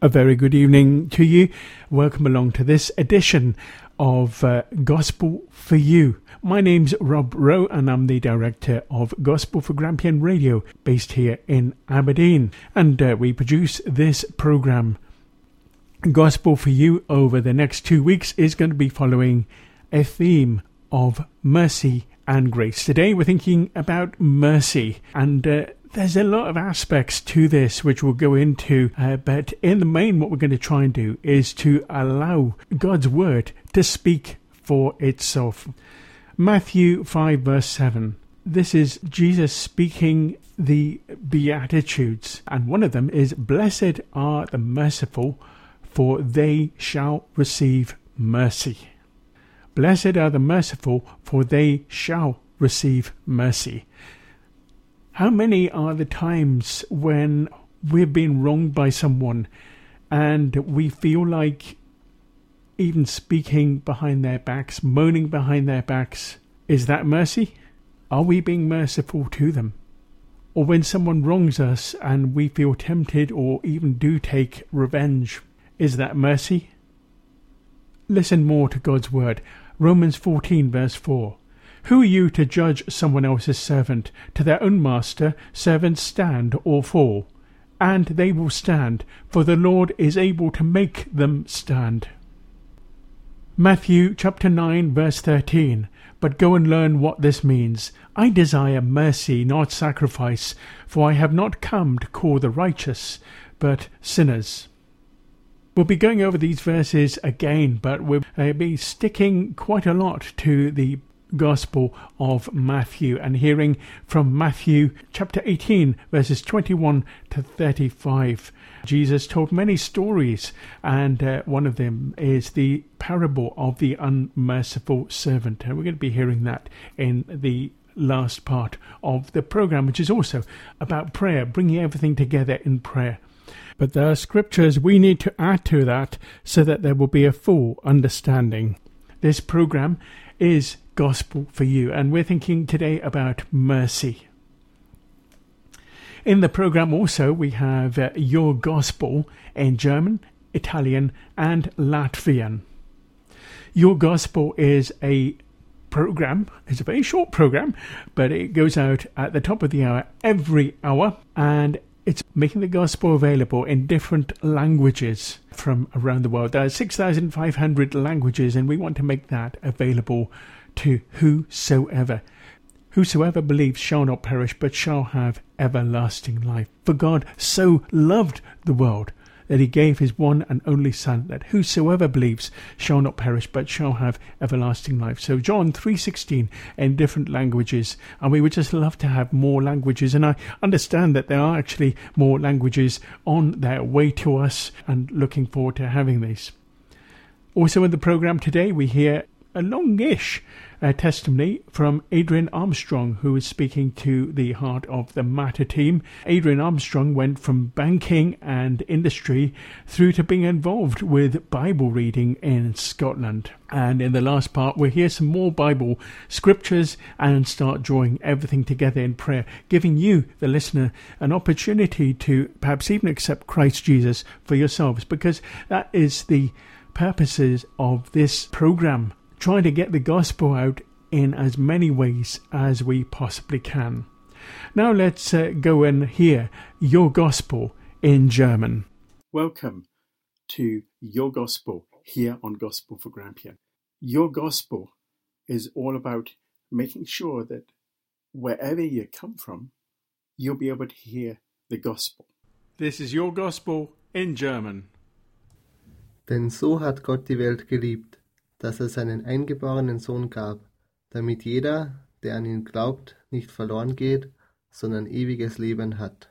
A very good evening to you. Welcome along to this edition of uh, Gospel for You. My name's Rob Rowe and I'm the director of Gospel for Grampian Radio based here in Aberdeen. And uh, we produce this program. Gospel for You over the next two weeks is going to be following a theme of mercy and grace. Today we're thinking about mercy and uh, there's a lot of aspects to this which we'll go into, uh, but in the main, what we're going to try and do is to allow God's word to speak for itself. Matthew 5, verse 7. This is Jesus speaking the Beatitudes, and one of them is Blessed are the merciful, for they shall receive mercy. Blessed are the merciful, for they shall receive mercy. How many are the times when we've been wronged by someone and we feel like even speaking behind their backs, moaning behind their backs, is that mercy? Are we being merciful to them? Or when someone wrongs us and we feel tempted or even do take revenge, is that mercy? Listen more to God's word. Romans 14, verse 4. Who are you to judge someone else's servant? To their own master, servants stand or fall. And they will stand, for the Lord is able to make them stand. Matthew chapter 9, verse 13. But go and learn what this means. I desire mercy, not sacrifice, for I have not come to call the righteous, but sinners. We'll be going over these verses again, but we'll uh, be sticking quite a lot to the Gospel of Matthew and hearing from Matthew chapter 18, verses 21 to 35. Jesus told many stories, and uh, one of them is the parable of the unmerciful servant. And we're going to be hearing that in the last part of the program, which is also about prayer, bringing everything together in prayer. But there are scriptures we need to add to that so that there will be a full understanding. This program is gospel for you, and we're thinking today about mercy. In the program, also, we have uh, Your Gospel in German, Italian, and Latvian. Your Gospel is a program. It's a very short program, but it goes out at the top of the hour every hour, and it's making the gospel available in different languages from around the world. There are 6,500 languages, and we want to make that available to whosoever. Whosoever believes shall not perish, but shall have everlasting life. For God so loved the world that he gave his one and only Son, that whosoever believes shall not perish, but shall have everlasting life. So John three sixteen in different languages, and we would just love to have more languages. And I understand that there are actually more languages on their way to us, and looking forward to having these. Also in the program today, we hear a longish uh, testimony from Adrian Armstrong, who is speaking to the Heart of the Matter team. Adrian Armstrong went from banking and industry through to being involved with Bible reading in Scotland. And in the last part, we'll hear some more Bible scriptures and start drawing everything together in prayer, giving you, the listener, an opportunity to perhaps even accept Christ Jesus for yourselves, because that is the purposes of this program trying to get the gospel out in as many ways as we possibly can. Now let's uh, go and hear your gospel in German. Welcome to Your Gospel here on Gospel for Grampian. Your Gospel is all about making sure that wherever you come from, you'll be able to hear the gospel. This is Your Gospel in German. Denn so hat Gott die Welt geliebt dass er seinen eingeborenen Sohn gab, damit jeder, der an ihn glaubt, nicht verloren geht, sondern ewiges Leben hat.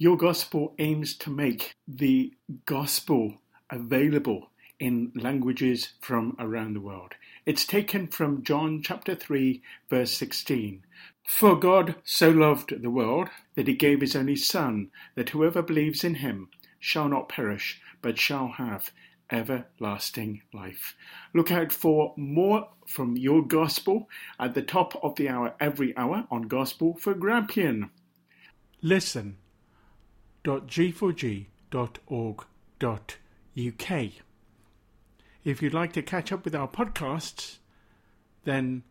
Your gospel aims to make the gospel available in languages from around the world. It's taken from John chapter 3 verse 16. For God so loved the world that he gave his only son that whoever believes in him shall not perish but shall have everlasting life. Look out for more from your gospel at the top of the hour every hour on Gospel for Grampian. Listen. G4G If you'd like to catch up with our podcasts, then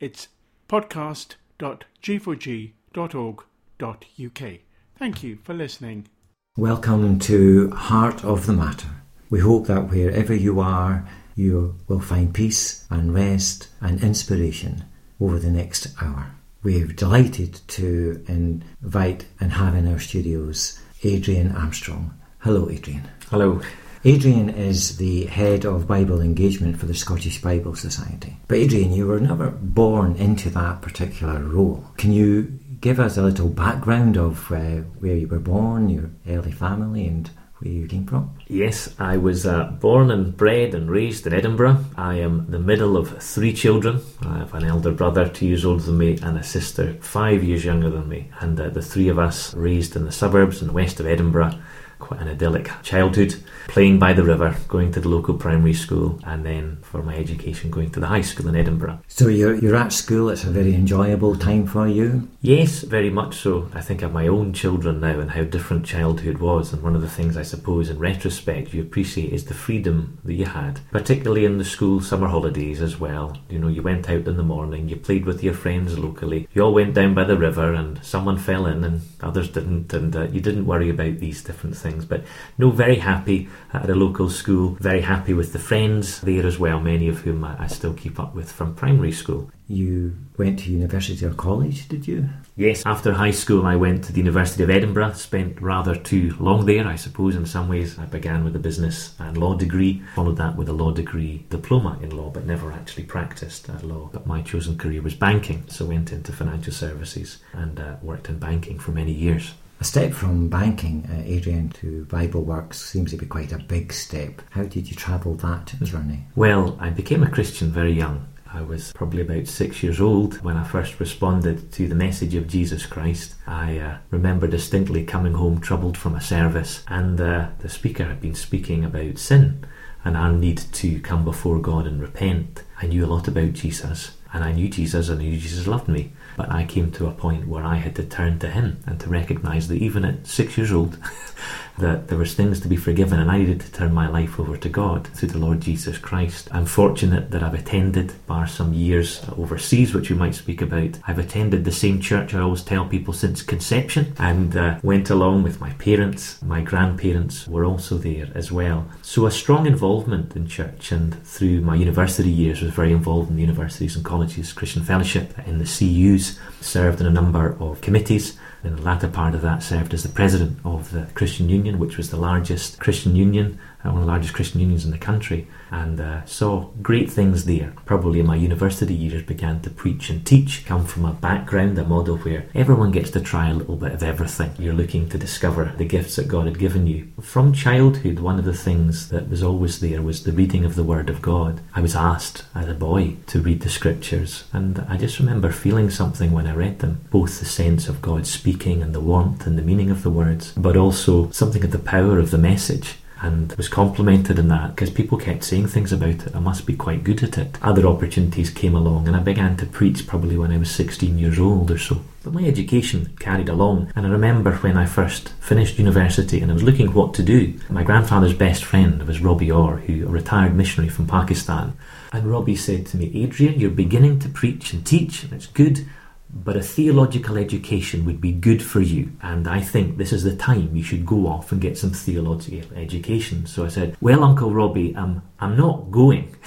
it's podcast.g4g.org.uk. Thank you for listening. Welcome to Heart of the Matter. We hope that wherever you are, you will find peace and rest and inspiration over the next hour. We're delighted to invite and have in our studios Adrian Armstrong. Hello, Adrian. Hello. Adrian is the head of Bible engagement for the Scottish Bible Society. But Adrian, you were never born into that particular role. Can you give us a little background of uh, where you were born, your early family, and where you came from? Yes, I was uh, born and bred and raised in Edinburgh. I am the middle of three children. I have an elder brother, two years older than me, and a sister, five years younger than me. And uh, the three of us raised in the suburbs in the west of Edinburgh quite an idyllic childhood, playing by the river, going to the local primary school, and then for my education, going to the high school in Edinburgh. So you're, you're at school, it's a very enjoyable time for you? Yes, very much so. I think of my own children now and how different childhood was, and one of the things I suppose in retrospect you appreciate is the freedom that you had, particularly in the school summer holidays as well. You know, you went out in the morning, you played with your friends locally, you all went down by the river, and someone fell in and others didn't, and uh, you didn't worry about these different things things. But no, very happy at a local school, very happy with the friends there as well, many of whom I, I still keep up with from primary school. You went to university or college, did you? Yes, after high school, I went to the University of Edinburgh, spent rather too long there, I suppose, in some ways. I began with a business and law degree, followed that with a law degree diploma in law, but never actually practiced at law. But my chosen career was banking, so went into financial services and uh, worked in banking for many years. A step from banking, uh, Adrian, to Bible Works seems to be quite a big step. How did you travel that journey? Well, I became a Christian very young. I was probably about six years old when I first responded to the message of Jesus Christ. I uh, remember distinctly coming home troubled from a service, and uh, the speaker had been speaking about sin and our need to come before God and repent. I knew a lot about Jesus, and I knew Jesus, and I knew Jesus loved me. But I came to a point where I had to turn to Him and to recognise that even at six years old, that there was things to be forgiven and I needed to turn my life over to God through the Lord Jesus Christ. I'm fortunate that I've attended, bar some years overseas, which we might speak about, I've attended the same church I always tell people since conception and uh, went along with my parents. My grandparents were also there as well. So a strong involvement in church and through my university years was very involved in the universities and colleges, Christian fellowship, in the CUs, served in a number of committees. In the latter part of that served as the president of the Christian Union, which was the largest Christian union one of the largest Christian unions in the country, and uh, saw great things there. Probably in my university years began to preach and teach, come from a background, a model where everyone gets to try a little bit of everything. You're looking to discover the gifts that God had given you. From childhood, one of the things that was always there was the reading of the Word of God. I was asked as a boy to read the Scriptures, and I just remember feeling something when I read them, both the sense of God speaking and the warmth and the meaning of the words, but also something of the power of the message and was complimented in that because people kept saying things about it. I must be quite good at it. Other opportunities came along, and I began to preach probably when I was 16 years old or so. But my education carried along, and I remember when I first finished university and I was looking what to do. My grandfather's best friend was Robbie Orr, who a retired missionary from Pakistan. And Robbie said to me, Adrian, you're beginning to preach and teach, and it's good but a theological education would be good for you. And I think this is the time you should go off and get some theological education. So I said, Well, Uncle Robbie, um, I'm not going.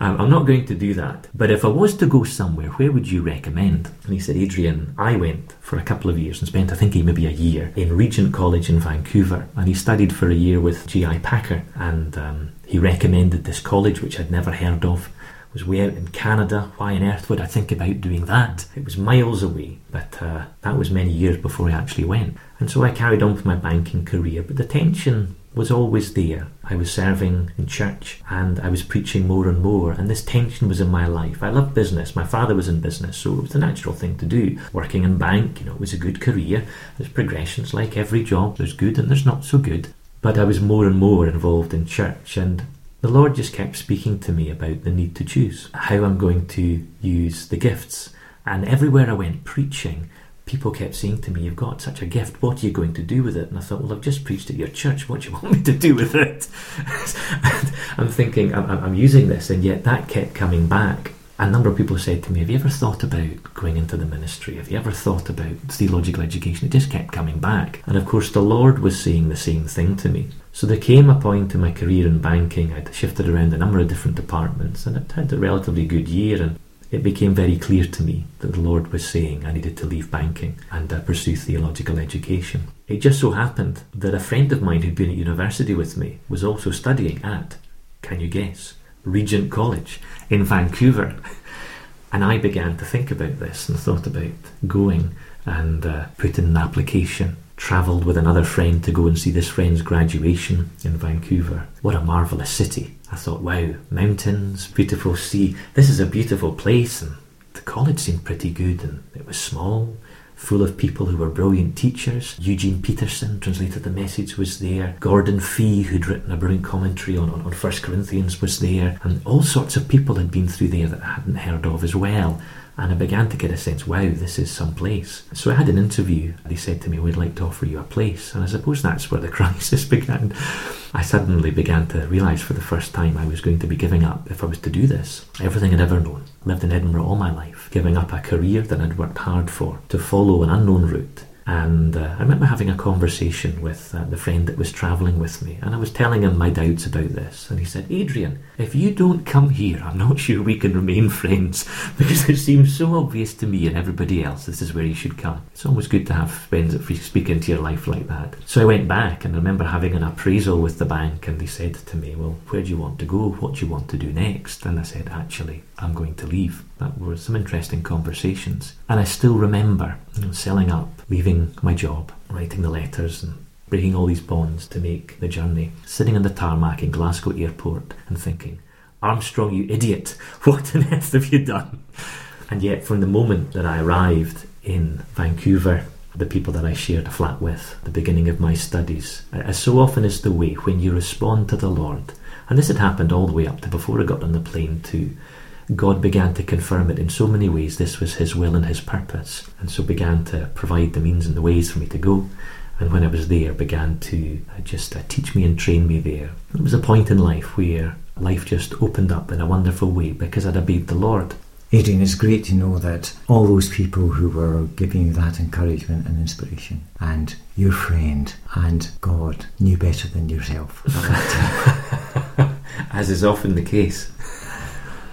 I'm not going to do that. But if I was to go somewhere, where would you recommend? And he said, Adrian, I went for a couple of years and spent, I think, maybe a year in Regent College in Vancouver. And he studied for a year with J.I. Packer. And um, he recommended this college, which I'd never heard of was way out in Canada. Why on earth would I think about doing that? It was miles away, but uh, that was many years before I actually went. And so I carried on with my banking career, but the tension was always there. I was serving in church and I was preaching more and more, and this tension was in my life. I loved business. My father was in business, so it was a natural thing to do. Working in bank, you know, it was a good career. There's progressions like every job, there's good and there's not so good. But I was more and more involved in church, and the Lord just kept speaking to me about the need to choose how I'm going to use the gifts. And everywhere I went preaching, people kept saying to me, You've got such a gift, what are you going to do with it? And I thought, Well, I've just preached at your church, what do you want me to do with it? I'm thinking, I'm, I'm, using this, and yet that kept coming back. A number of people said to me, Have you ever thought about going into the ministry? Have you ever thought about theological education? It just kept coming back. And of course, the Lord was saying the same thing to me. So there came a point in my career in banking, I'd shifted around a number of different departments, and I'd had a relatively good year. And it became very clear to me that the Lord was saying I needed to leave banking and uh, pursue theological education. It just so happened that a friend of mine who'd been at university with me was also studying at, can you guess, Regent College in Vancouver. And I began to think about this and thought about going and uh, put in an application. Travelled with another friend to go and see this friend's graduation in Vancouver. What a marvellous city. I thought, wow, mountains, beautiful sea. This is a beautiful place. And the college seemed pretty good and it was small, full of people who were brilliant teachers. Eugene Peterson translated the message was there. Gordon Fee, who'd written a brilliant commentary on, on, on 1 Corinthians, was there. And all sorts of people had been through there that I hadn't heard of as well and I began to get a sense, wow, this is some place. So I had an interview. They said to me, we'd like to offer you a place. And I suppose that's where the crisis began. I suddenly began to realise for the first time I was going to be giving up, if I was to do this, everything I'd ever known. Lived in Edinburgh all my life, giving up a career that I'd worked hard for to follow an unknown route and uh, I remember having a conversation with uh, the friend that was travelling with me, and I was telling him my doubts about this. And he said, Adrian, if you don't come here, I'm not sure we can remain friends because it seems so obvious to me and everybody else this is where you should come. It's always good to have friends that speak into your life like that. So I went back and I remember having an appraisal with the bank, and they said to me, Well, where do you want to go? What do you want to do next? And I said, Actually, I'm going to leave. That were some interesting conversations. And I still remember you know, selling up, leaving my job, writing the letters and breaking all these bonds to make the journey, sitting on the tarmac in Glasgow airport and thinking, Armstrong, you idiot, what on earth have you done? And yet, from the moment that I arrived in Vancouver, the people that I shared a flat with, the beginning of my studies, as so often is the way when you respond to the Lord, and this had happened all the way up to before I got on the plane too, God began to confirm it in so many ways. This was His will and His purpose, and so began to provide the means and the ways for me to go. And when I was there, began to uh, just uh, teach me and train me there. It was a point in life where life just opened up in a wonderful way because I'd obeyed the Lord. Adrian, it's great to know that all those people who were giving you that encouragement and inspiration, and your friend and God knew better than yourself As is often the case.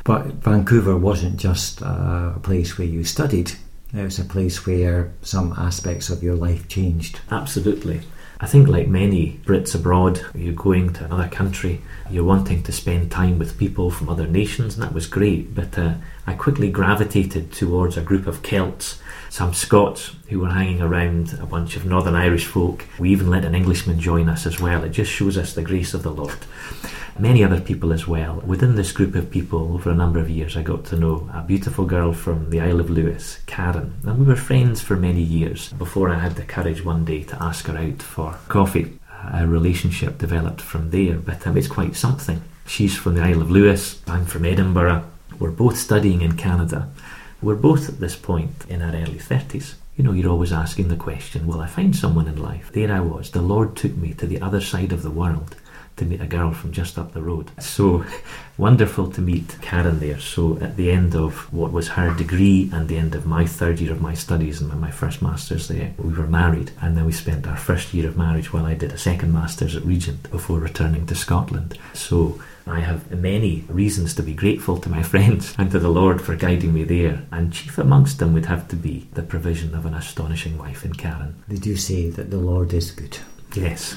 But Vancouver wasn't just a place where you studied, it was a place where some aspects of your life changed. Absolutely. I think, like many Brits abroad, you're going to another country, you're wanting to spend time with people from other nations, and that was great. But uh, I quickly gravitated towards a group of Celts, some Scots who were hanging around, a bunch of Northern Irish folk. We even let an Englishman join us as well. It just shows us the grace of the Lord many other people as well. Within this group of people, over a number of years, I got to know a beautiful girl from the Isle of Lewis, Karen, and we were friends for many years before I had the courage one day to ask her out for coffee. A relationship developed from there, but um, it's quite something. She's from the Isle of Lewis, I'm from Edinburgh. We're both studying in Canada. We're both at this point in our early 30s. You know, you're always asking the question, will I find someone in life? There I was. The Lord took me to the other side of the world to meet a girl from just up the road. So wonderful to meet Karen there. So at the end of what was her degree and the end of my third year of my studies and my first master's there, we were married and then we spent our first year of marriage while I did a second master's at Regent before returning to Scotland. So I have many reasons to be grateful to my friends and to the Lord for guiding me there, and chief amongst them would have to be the provision of an astonishing wife in Karen. They do say that the Lord is good. Yes.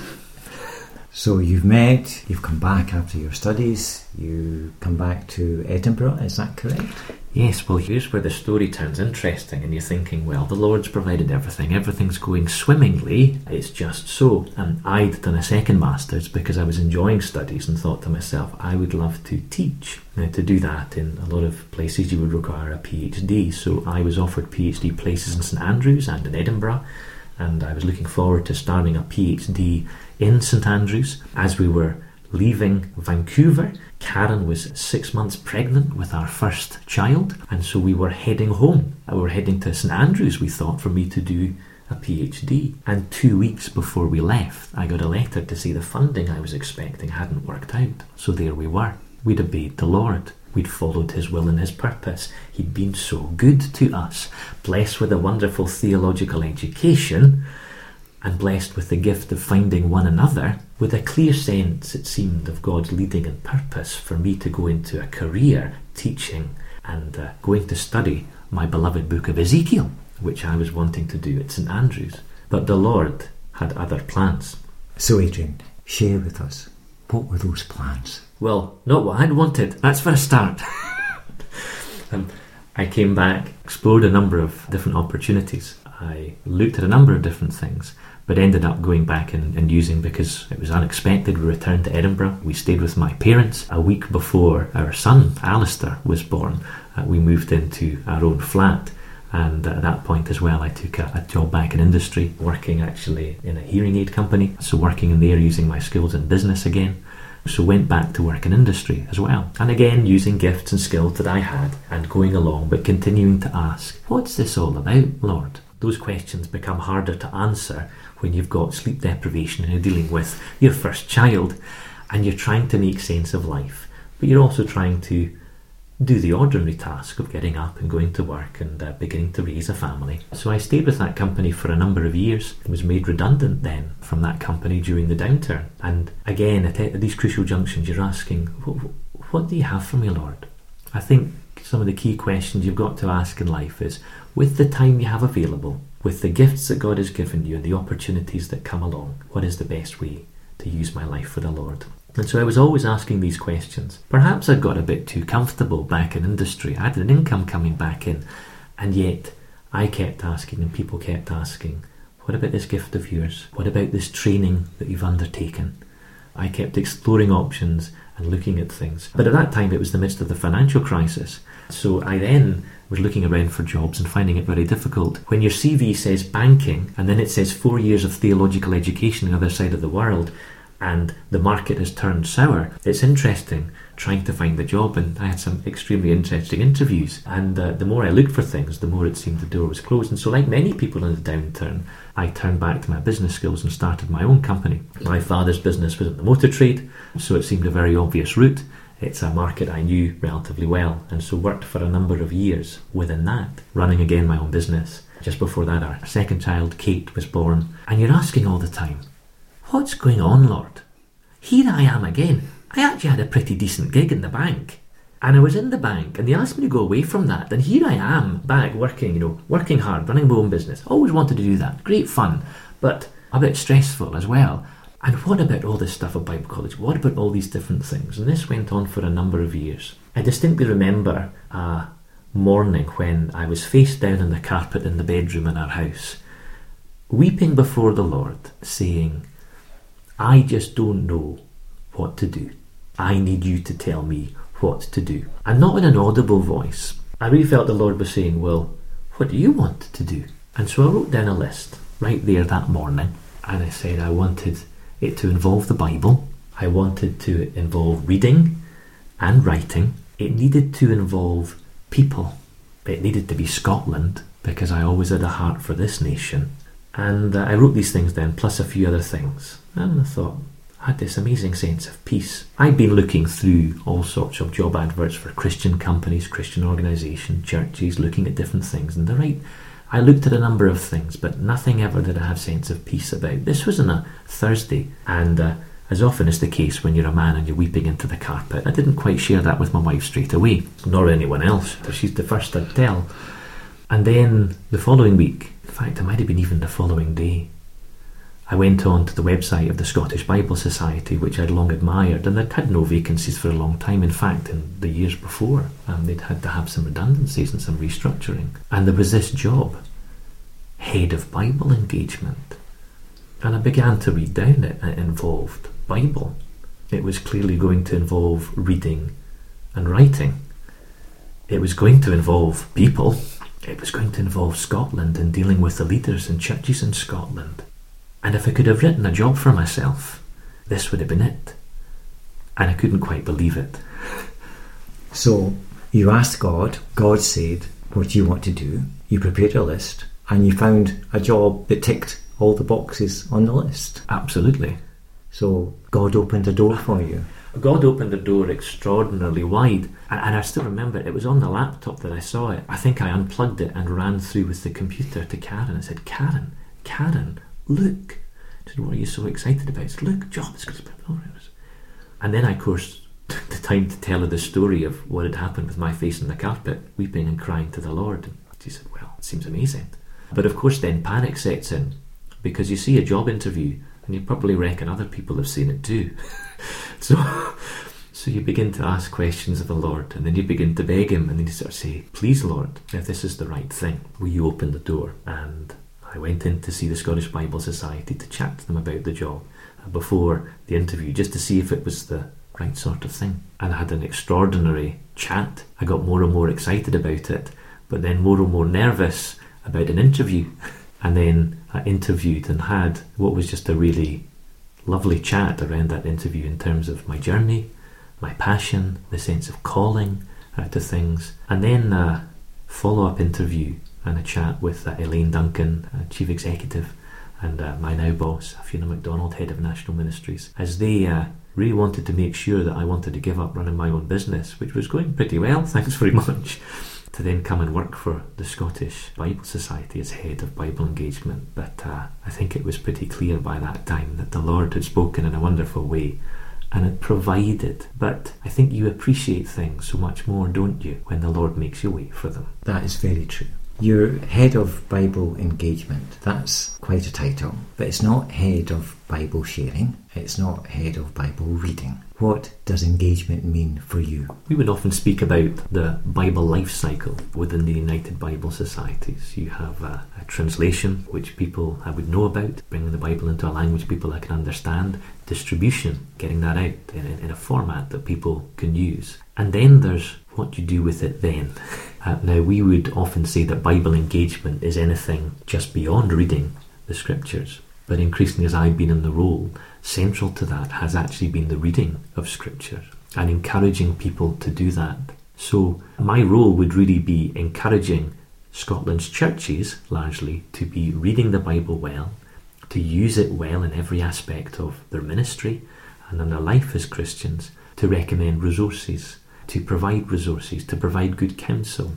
So you've met, you've come back after your studies, you come back to Edinburgh, is that correct? Yes, well, here's where the story turns interesting, and you're thinking, well, the Lord's provided everything, everything's going swimmingly, it's just so. And I'd done a second master's because I was enjoying studies and thought to myself, I would love to teach. Now, to do that in a lot of places, you would require a PhD, so I was offered PhD places in St Andrews and in Edinburgh and I was looking forward to starting a PhD in St Andrews as we were leaving Vancouver. Karen was six months pregnant with our first child, and so we were heading home. We were heading to St Andrews, we thought, for me to do a PhD. And two weeks before we left, I got a letter to say the funding I was expecting hadn't worked out. So there we were. We'd obeyed the Lord. We'd followed His will and His purpose. He'd been so good to us, blessed with a wonderful theological education, and blessed with the gift of finding one another, with a clear sense, it seemed, of God's leading and purpose for me to go into a career teaching and uh, going to study my beloved book of Ezekiel, which I was wanting to do at St Andrews. But the Lord had other plans. So, Adrian, share with us what were those plans? Well, not what I'd wanted. That's for a start. um, I came back, explored a number of different opportunities. I looked at a number of different things, but ended up going back and, and, using because it was unexpected. We returned to Edinburgh. We stayed with my parents. A week before our son, Alistair, was born, uh, we moved into our own flat. And at that point as well, I took a, a, job back in industry, working actually in a hearing aid company. So, working in there using my skills in business again. So went back to work in industry as well. And again, using gifts and skills that I had and going along, but continuing to ask, what's this all about, Lord? Those questions become harder to answer when you've got sleep deprivation and you're dealing with your first child and you're trying to make sense of life. But you're also trying to do the ordinary task of getting up and going to work and uh, beginning to raise a family. So I stayed with that company for a number of years, was made redundant then from that company during the downturn. And again, at, at these crucial junctions, you're asking, what, what do you have for me, Lord? I think some of the key questions you've got to ask in life is with the time you have available, with the gifts that God has given you and the opportunities that come along, what is the best way to use my life for the Lord? And so I was always asking these questions. Perhaps I'd got a bit too comfortable back in industry. I had an income coming back in, and yet I kept asking, and people kept asking, What about this gift of yours? What about this training that you've undertaken? I kept exploring options and looking at things. But at that time, it was the midst of the financial crisis. So I then was looking around for jobs and finding it very difficult. When your CV says banking and then it says four years of theological education on the other side of the world, and the market has turned sour, it's interesting trying to find a job. And I had some extremely interesting interviews. And uh, the more I looked for things, the more it seemed the door was closed. And so, like many people in the downturn, I turned back to my business skills and started my own company. My father's business was in the motor trade, so it seemed a very obvious route. It's a market I knew relatively well, and so worked for a number of years within that, running again my own business. Just before that, our second child, Kate, was born. And you're asking all the time, What's going on, Lord? Here I am again. I actually had a pretty decent gig in the bank. And I was in the bank, and they asked me to go away from that. And here I am, back working, you know, working hard, running my own business. Always wanted to do that. Great fun, but a bit stressful as well. And what about all this stuff at Bible college? What about all these different things? And this went on for a number of years. I distinctly remember a morning when I was face down on the carpet in the bedroom in our house, weeping before the Lord, saying, I just don't know what to do. I need you to tell me what to do. And not in an audible voice. I really felt the Lord was saying, Well, what do you want to do? And so I wrote down a list right there that morning. And I said I wanted it to involve the Bible. I wanted to involve reading and writing. It needed to involve people. It needed to be Scotland because I always had a heart for this nation. And uh, I wrote these things then, plus a few other things. And I thought, I had this amazing sense of peace. I'd been looking through all sorts of job adverts for Christian companies, Christian organisations, churches, looking at different things. And the right, I looked at a number of things, but nothing ever did I have sense of peace about. This was on a Thursday, and uh, as often is the case when you're a man and you're weeping into the carpet, I didn't quite share that with my wife straight away, nor anyone else. She's the first I'd tell. And then the following week, in fact, it might have been even the following day, I went on to the website of the Scottish Bible Society, which I'd long admired, and they'd had no vacancies for a long time. In fact, in the years before, um, they'd had to have some redundancies and some restructuring. And there was this job, head of Bible engagement. And I began to read down it. It involved Bible. It was clearly going to involve reading and writing. It was going to involve people. It was going to involve Scotland and dealing with the leaders and churches in Scotland. And if I could have written a job for myself, this would have been it. And I couldn't quite believe it. So you asked God, God said, What do you want to do? You prepared a list, and you found a job that ticked all the boxes on the list. Absolutely. So God opened a door for you. God opened the door extraordinarily wide, and, and, I still remember it was on the laptop that I saw it. I think I unplugged it and ran through with the computer to Karen and said, Karen, Karen, look. I said, What are you so excited about? I said, Look, job is And then I, of course, took the time to tell her the story of what had happened with my face on the carpet, weeping and crying to the Lord. And she said, Well, it seems amazing. But of course, then panic sets in because you see a job interview and you probably reckon other people have seen it too. so, so you begin to ask questions of the Lord, and then you begin to beg Him, and then you sort of say, "Please, Lord, if this is the right thing, will you open the door?" And I went in to see the Scottish Bible Society to chat to them about the job uh, before the interview, just to see if it was the right sort of thing. And I had an extraordinary chat. I got more and more excited about it, but then more and more nervous about an interview. And then I interviewed and had what was just a really lovely chat around that interview in terms of my journey, my passion, the sense of calling uh, to things, and then a follow up interview and a chat with uh, Elaine Duncan, uh, Chief Executive, and uh, my now boss, Fiona MacDonald, Head of National Ministries, as they uh, really wanted to make sure that I wanted to give up running my own business, which was going pretty well, thanks very much to then come and work for the Scottish Bible Society as head of Bible engagement. But uh, I think it was pretty clear by that time that the Lord had spoken in a wonderful way and it provided. But I think you appreciate things so much more, don't you, when the Lord makes you wait for them? That is very true. You're head of Bible engagement. That's quite a title, but it's not head of Bible sharing, it's not head of Bible reading. What does engagement mean for you? We would often speak about the Bible life cycle within the United Bible Societies. You have a, a translation, which people I would know about, bringing the Bible into a language people I can understand, distribution, getting that out in, in a format that people can use. And then there's what you do with it then. Uh, now, we would often say that Bible engagement is anything just beyond reading the scriptures, but increasingly, as I've been in the role, central to that has actually been the reading of scripture and encouraging people to do that. So, my role would really be encouraging Scotland's churches largely to be reading the Bible well, to use it well in every aspect of their ministry and in their life as Christians, to recommend resources to provide resources, to provide good counsel,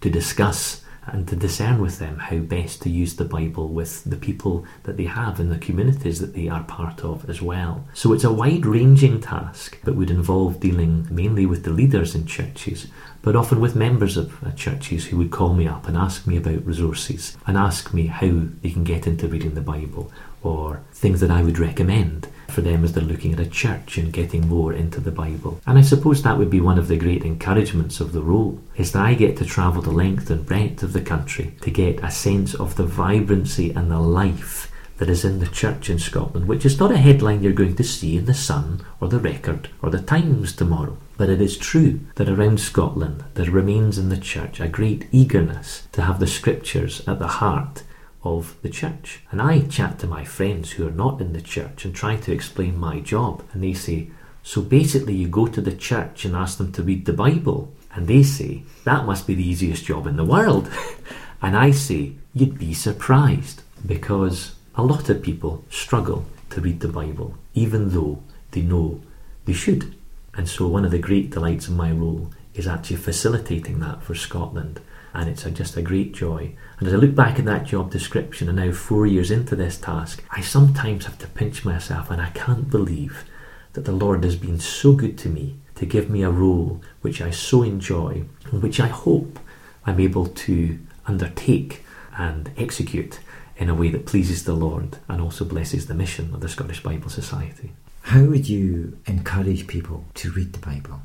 to discuss and to discern with them how best to use the Bible with the people that they have in the communities that they are part of as well. So it's a wide ranging task that would involve dealing mainly with the leaders in churches, but often with members of uh, churches who would call me up and ask me about resources and ask me how they can get into reading the Bible or things that I would recommend for them as they're looking at a church and getting more into the Bible. And I suppose that would be one of the great encouragements of the role, is that I get to travel the length and breadth of the country to get a sense of the vibrancy and the life that is in the church in Scotland, which is not a headline you're going to see in the Sun or the Record or the Times tomorrow. But it is true that around Scotland there remains in the church a great eagerness to have the scriptures at the heart of the church. And I chat to my friends who are not in the church and try to explain my job. And they say, So basically, you go to the church and ask them to read the Bible. And they say, That must be the easiest job in the world. and I say, You'd be surprised because a lot of people struggle to read the Bible, even though they know they should. And so, one of the great delights of my role is actually facilitating that for Scotland and it's a, just a great joy. And as I look back at that job description and now four years into this task, I sometimes have to pinch myself and I can't believe that the Lord has been so good to me to give me a role which I so enjoy and which I hope I'm able to undertake and execute in a way that pleases the Lord and also blesses the mission of the Scottish Bible Society. How would you encourage people to read the Bible?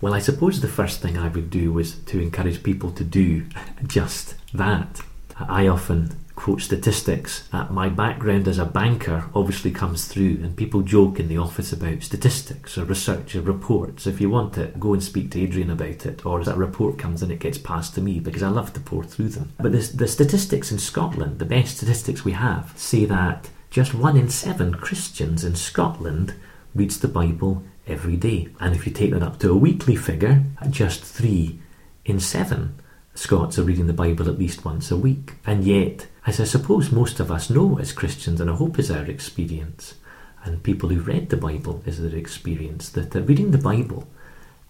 Well, I suppose the first thing I would do was to encourage people to do just that. I often quote statistics. Uh, my background as a banker obviously comes through, and people joke in the office about statistics or research or reports. If you want it, go and speak to Adrian about it, or as that report comes in, it gets passed to me because I love to pore through them. But the statistics in Scotland, the best statistics we have, say that just one in seven Christians in Scotland reads the Bible every day. And if you take that up to a weekly figure, just three in seven Scots are reading the Bible at least once a week. And yet, as I suppose most of us know as Christians, and I hope is our experience, and people who've read the Bible is their experience, that reading the Bible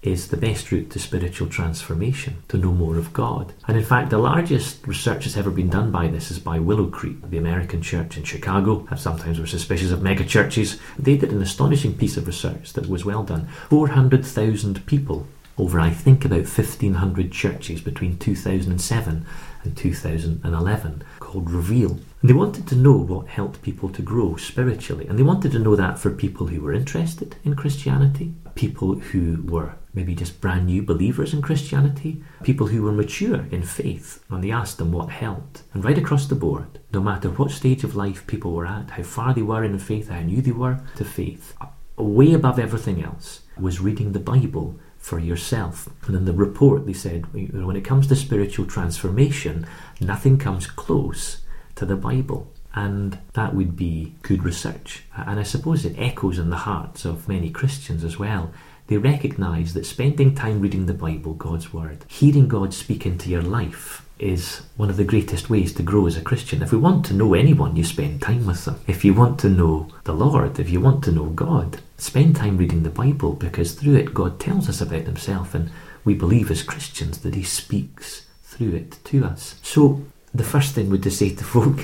is the best route to spiritual transformation, to know more of God. And in fact, the largest research that's ever been done by this is by Willow Creek, the American church in Chicago. Sometimes we're suspicious of mega churches. They did an astonishing piece of research that was well done. 400,000 people over, I think, about 1,500 churches between 2007 and 2011 called Reveal. And they wanted to know what helped people to grow spiritually. And they wanted to know that for people who were interested in Christianity, people who were maybe just brand new believers in Christianity, people who were mature in faith. And they asked them what helped. And right across the board, no matter what stage of life people were at, how far they were in faith, how new they were to faith, way above everything else was reading the Bible for yourself. And in the report, they said when it comes to spiritual transformation, nothing comes close to the Bible. And that would be good research. And I suppose it echoes in the hearts of many Christians as well. They recognise that spending time reading the Bible, God's Word, hearing God speak into your life, is one of the greatest ways to grow as a Christian. If we want to know anyone, you spend time with them. If you want to know the Lord, if you want to know God, spend time reading the Bible because through it God tells us about Himself, and we believe as Christians that He speaks through it to us. So, the first thing we'd to say to folk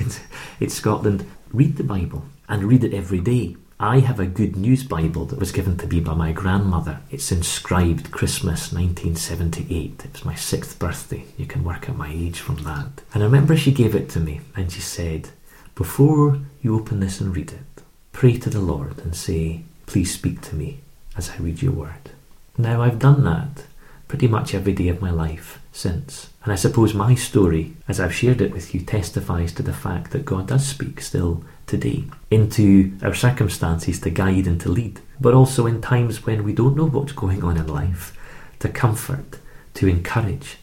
in Scotland read the Bible and read it every day. I have a good news Bible that was given to me by my grandmother. It's inscribed Christmas 1978. It was my sixth birthday. You can work out my age from that. And I remember she gave it to me and she said, Before you open this and read it, pray to the Lord and say, Please speak to me as I read your word. Now, I've done that pretty much every day of my life since. And I suppose my story, as I've shared it with you, testifies to the fact that God does speak still today into our circumstances to guide and to lead, but also in times when we don't know what's going on in life, to comfort, to encourage,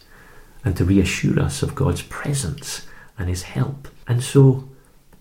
and to reassure us of God's presence and His help. And so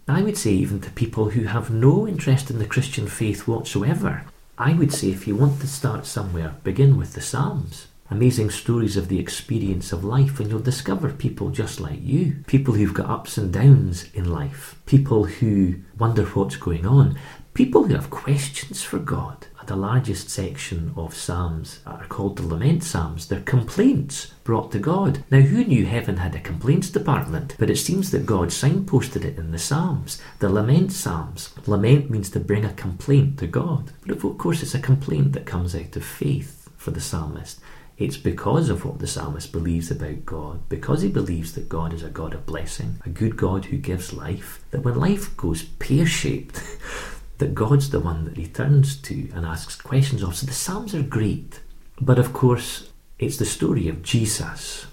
I would say, even to people who have no interest in the Christian faith whatsoever, I would say if you want to start somewhere, begin with the Psalms. Amazing stories of the experience of life, and you'll discover people just like you. People who've got ups and downs in life. People who wonder what's going on. People who have questions for God the largest section of Psalms uh, are called the Lament Psalms. They're complaints brought to God. Now, who knew heaven had a complaints department? But it seems that God signposted it in the Psalms, the Lament Psalms. Lament means to bring a complaint to God. But of course, it's a complaint that comes out of faith for the psalmist. It's because of what the psalmist believes about God, because he believes that God is a God of blessing, a good God who gives life, that when life goes pear shaped, that God's the one that he turns to and asks questions of. So the Psalms are great. But of course, it's the story of Jesus.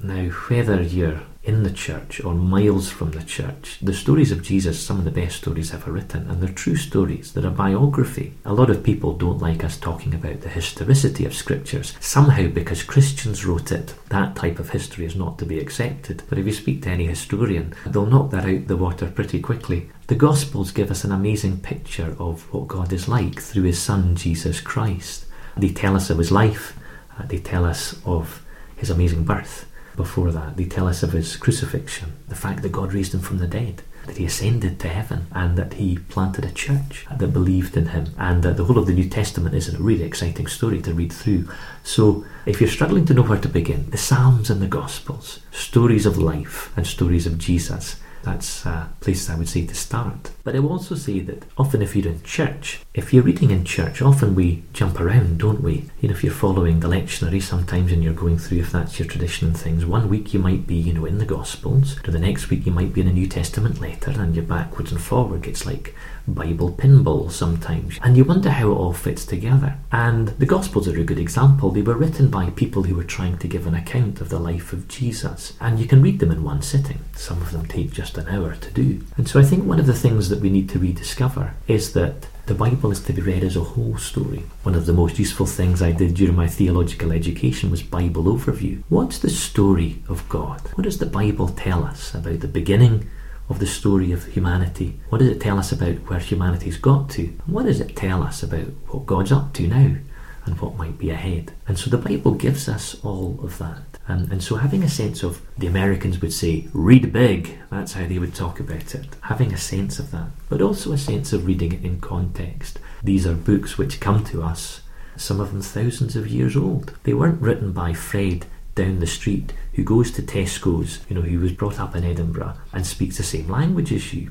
Now, whether you're in the church or miles from the church, the stories of Jesus, some of the best stories ever written, and they're true stories. They're a biography. A lot of people don't like us talking about the historicity of scriptures. Somehow, because Christians wrote it, that type of history is not to be accepted. But if you speak to any historian, they'll knock that out the water pretty quickly. The Gospels give us an amazing picture of what God is like through His Son, Jesus Christ. They tell us of His life, uh, they tell us of His amazing birth before that. They tell us of his crucifixion, the fact that God raised him from the dead, that he ascended to heaven, and that he planted a church that believed in him. And uh, the whole of the New Testament is a really exciting story to read through. So, if you're struggling to know where to begin, the Psalms and the Gospels, stories of life and stories of Jesus that's uh, a place I would say to start. But I will also say that often if you're in church, if you're reading in church, often we jump around, don't we? You know, if you're following the lectionary sometimes and you're going through, if that's your tradition and things, one week you might be, you know, in the Gospels, or the next week you might be in a New Testament letter and you're backwards and forward. It's like Bible pinball sometimes. And you wonder how it all fits together. And the Gospels are a good example. They were written by people who were trying to give an account of the life of Jesus. And you can read them in one sitting. Some of them take just an hour to do. And so I think one of the things that we need to rediscover is that the Bible is to be read as a whole story. One of the most useful things I did during my theological education was Bible overview. What's the story of God? What does the Bible tell us about the beginning of the story of humanity? What does it tell us about where humanity's got to? What does it tell us about what God's up to now and what might be ahead? And so the Bible gives us all of that. And, and so having a sense of, the Americans would say, read big, that's how they would talk about it. Having a sense of that, but also a sense of reading it in context. These are books which come to us, some of them thousands of years old. They weren't written by Fred down the street who goes to Tesco's, you know, who was brought up in Edinburgh and speaks the same language as you.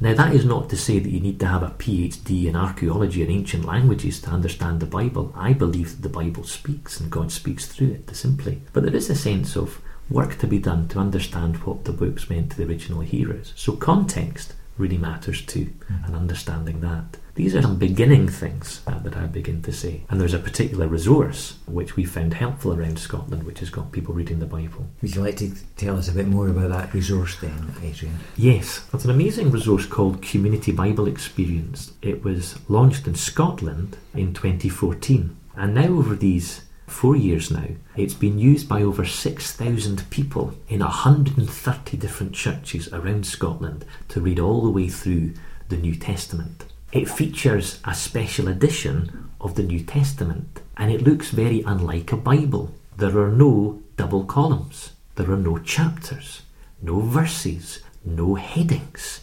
Now, that is not to say that you need to have a PhD in archaeology and ancient languages to understand the Bible. I believe that the Bible speaks and God speaks through it, simply. But there is a sense of work to be done to understand what the books meant to the original hearers. So, context really matters too, mm-hmm. and understanding that. These are some beginning things uh, that I begin to say. And there's a particular resource which we found helpful around Scotland, which has got people reading the Bible. Would you like to tell us a bit more about that resource then, Adrian? Yes, it's an amazing resource called Community Bible Experience. It was launched in Scotland in 2014. And now, over these four years now, it's been used by over 6,000 people in 130 different churches around Scotland to read all the way through the New Testament. It features a special edition of the New Testament and it looks very unlike a Bible. There are no double columns, there are no chapters, no verses, no headings.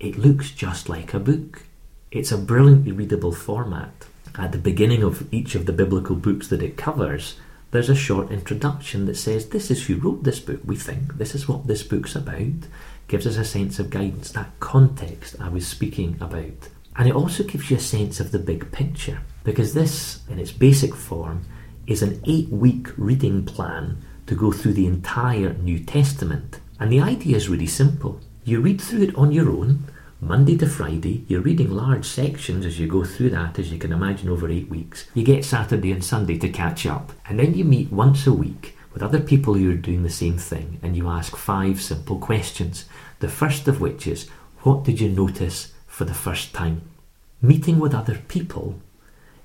It looks just like a book. It's a brilliantly readable format. At the beginning of each of the biblical books that it covers, there's a short introduction that says, This is who wrote this book, we think. This is what this book's about. Gives us a sense of guidance, that context I was speaking about. And it also gives you a sense of the big picture, because this, in its basic form, is an eight week reading plan to go through the entire New Testament. And the idea is really simple. You read through it on your own, Monday to Friday. You're reading large sections as you go through that, as you can imagine, over eight weeks. You get Saturday and Sunday to catch up. And then you meet once a week with other people who are doing the same thing, and you ask five simple questions. The first of which is, What did you notice for the first time. Meeting with other people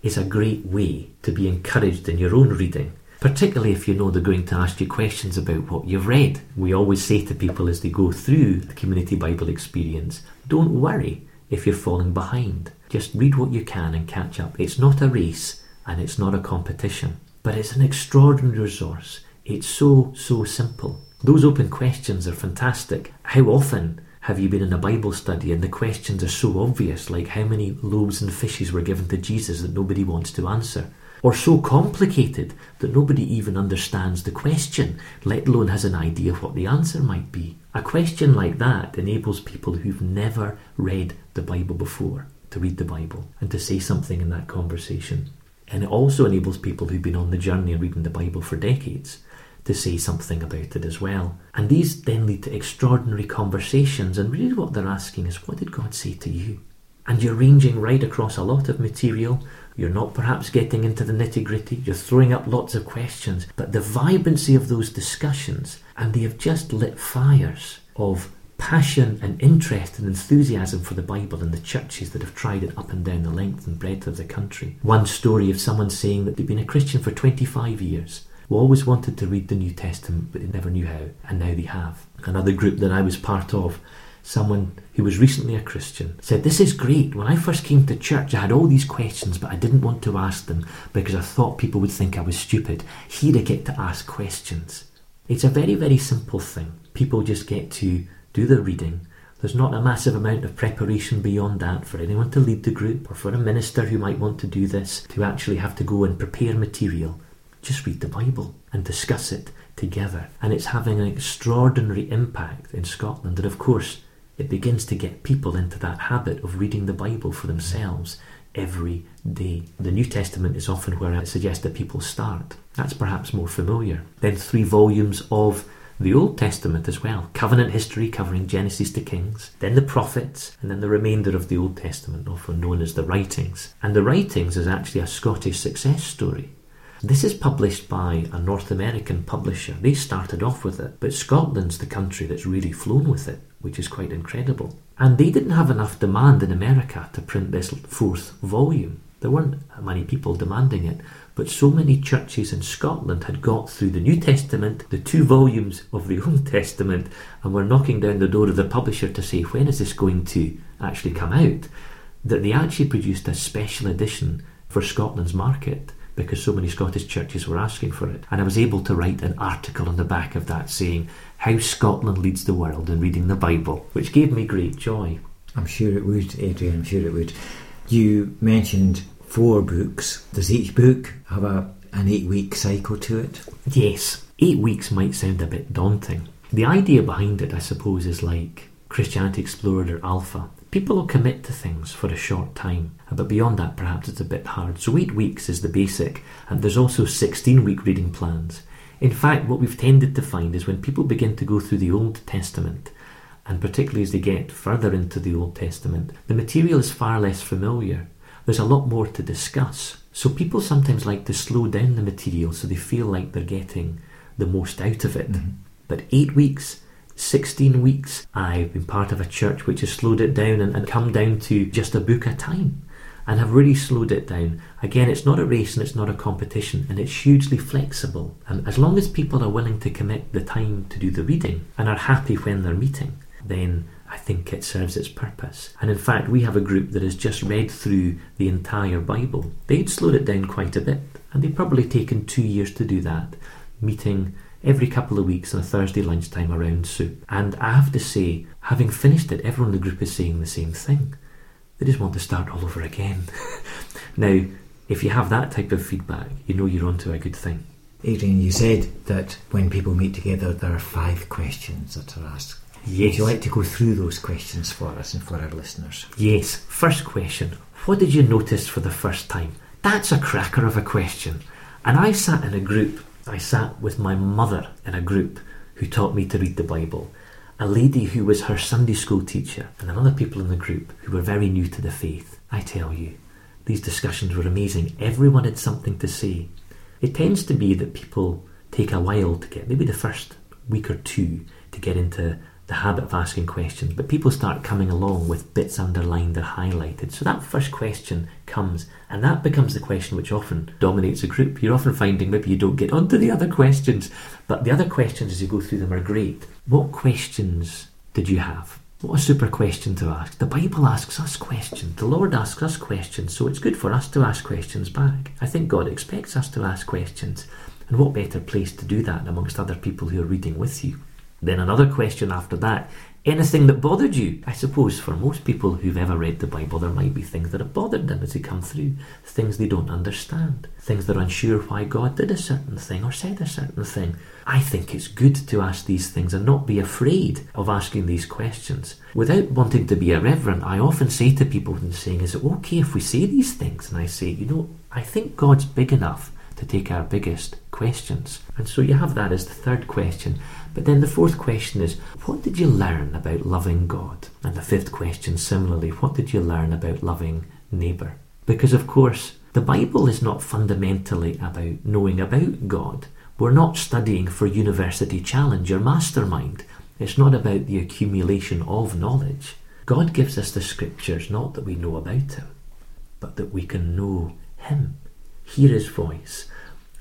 is a great way to be encouraged in your own reading, particularly if you know they're going to ask you questions about what you've read. We always say to people as they go through the Community Bible experience don't worry if you're falling behind. Just read what you can and catch up. It's not a race and it's not a competition, but it's an extraordinary resource. It's so, so simple. Those open questions are fantastic. How often have you been in a Bible study and the questions are so obvious, like how many loaves and fishes were given to Jesus that nobody wants to answer? Or so complicated that nobody even understands the question, let alone has an idea of what the answer might be. A question like that enables people who've never read the Bible before to read the Bible and to say something in that conversation. And it also enables people who've been on the journey of reading the Bible for decades to say something about it as well. And these then lead to extraordinary conversations, and really what they're asking is, What did God say to you? And you're ranging right across a lot of material. You're not perhaps getting into the nitty gritty. You're throwing up lots of questions. But the vibrancy of those discussions, and they have just lit fires of passion and interest and enthusiasm for the Bible in the churches that have tried it up and down the length and breadth of the country. One story of someone saying that they've been a Christian for 25 years who always wanted to read the New Testament but they never knew how, and now they have. Another group that I was part of, someone who was recently a Christian, said, This is great. When I first came to church, I had all these questions, but I didn't want to ask them because I thought people would think I was stupid. Here I get to ask questions. It's a very, very simple thing. People just get to do the reading. There's not a massive amount of preparation beyond that for anyone to lead the group or for a minister who might want to do this to actually have to go and prepare material just read the Bible and discuss it together. And it's having an extraordinary impact in Scotland. And of course, it begins to get people into that habit of reading the Bible for themselves every day. The New Testament is often where I suggest that people start. That's perhaps more familiar. Then three volumes of the Old Testament as well, covenant history covering Genesis to Kings, then the prophets, and then the remainder of the Old Testament, often known as the writings. And the writings is actually a Scottish success story. This is published by a North American publisher. They started off with it, but Scotland's the country that's really flown with it, which is quite incredible. And they didn't have enough demand in America to print this fourth volume. There weren't many people demanding it, but so many churches in Scotland had got through the New Testament, the two volumes of the Old Testament, and were knocking down the door of the publisher to say, when is this going to actually come out? That they actually produced a special edition for Scotland's market because so many Scottish churches were asking for it. And I was able to write an article on the back of that saying how Scotland leads the world in reading the Bible, which gave me great joy. I'm sure it would, Adrian, I'm sure it would. You mentioned four books. Does each book have a, an eight week cycle to it? Yes, eight weeks might sound a bit daunting. The idea behind it, I suppose, is like Christianity Explored or Alpha. People will commit to things for a short time, but beyond that, perhaps it's a bit hard. So, eight weeks is the basic, and there's also 16 week reading plans. In fact, what we've tended to find is when people begin to go through the Old Testament, and particularly as they get further into the Old Testament, the material is far less familiar. There's a lot more to discuss. So, people sometimes like to slow down the material so they feel like they're getting the most out of it. Mm-hmm. But eight weeks 16 weeks, I've been part of a church which has slowed it down and, and come down to just a book a time and have really slowed it down. Again, it's not a race and it's not a competition, and it's hugely flexible. And as long as people are willing to commit the time to do the reading and are happy when they're meeting, then I think it serves its purpose. And in fact, we have a group that has just read through the entire Bible. They'd slowed it down quite a bit, and they've probably taken two years to do that, meeting every couple of weeks on a Thursday lunchtime around soup. And I have to say, having finished it, everyone in the group is saying the same thing. They just want to start all over again. now, if you have that type of feedback, you know you're onto a good thing. Adrian, you said that when people meet together, there are five questions that are asked. Yes. Would you like to go through those questions for us and for our listeners? Yes. First question What did you notice for the first time? That's a cracker of a question. And I sat in a group I sat with my mother in a group who taught me to read the Bible, a lady who was her Sunday school teacher, and other people in the group who were very new to the faith. I tell you, these discussions were amazing. Everyone had something to say. It tends to be that people take a while to get, maybe the first week or two, to get into the habit of asking questions, but people start coming along with bits underlined or highlighted. So that first question comes, and that becomes the question which often dominates a group. You're often finding maybe you don't get onto the other questions, but the other questions as you go through them are great. What questions did you have? What a super question to ask. The Bible asks us questions. The Lord asks us questions, so it's good for us to ask questions back. I think God expects us to ask questions. And what better place to do that amongst other people who are reading with you? Then another question after that anything that bothered you. I suppose for most people who've ever read the Bible, there might be things that have bothered them as they come through, things they don't understand, things they're unsure why God did a certain thing or said a certain thing. I think it's good to ask these things and not be afraid of asking these questions. Without wanting to be irreverent, I often say to people when saying, Is it okay if we say these things? And I say, You know, I think God's big enough to take our biggest questions. And so you have that as the third question. But then the fourth question is, what did you learn about loving God? And the fifth question, similarly, what did you learn about loving neighbour? Because, of course, the Bible is not fundamentally about knowing about God. We're not studying for University Challenge or Mastermind. It's not about the accumulation of knowledge. God gives us the scriptures not that we know about Him, but that we can know Him, hear His voice.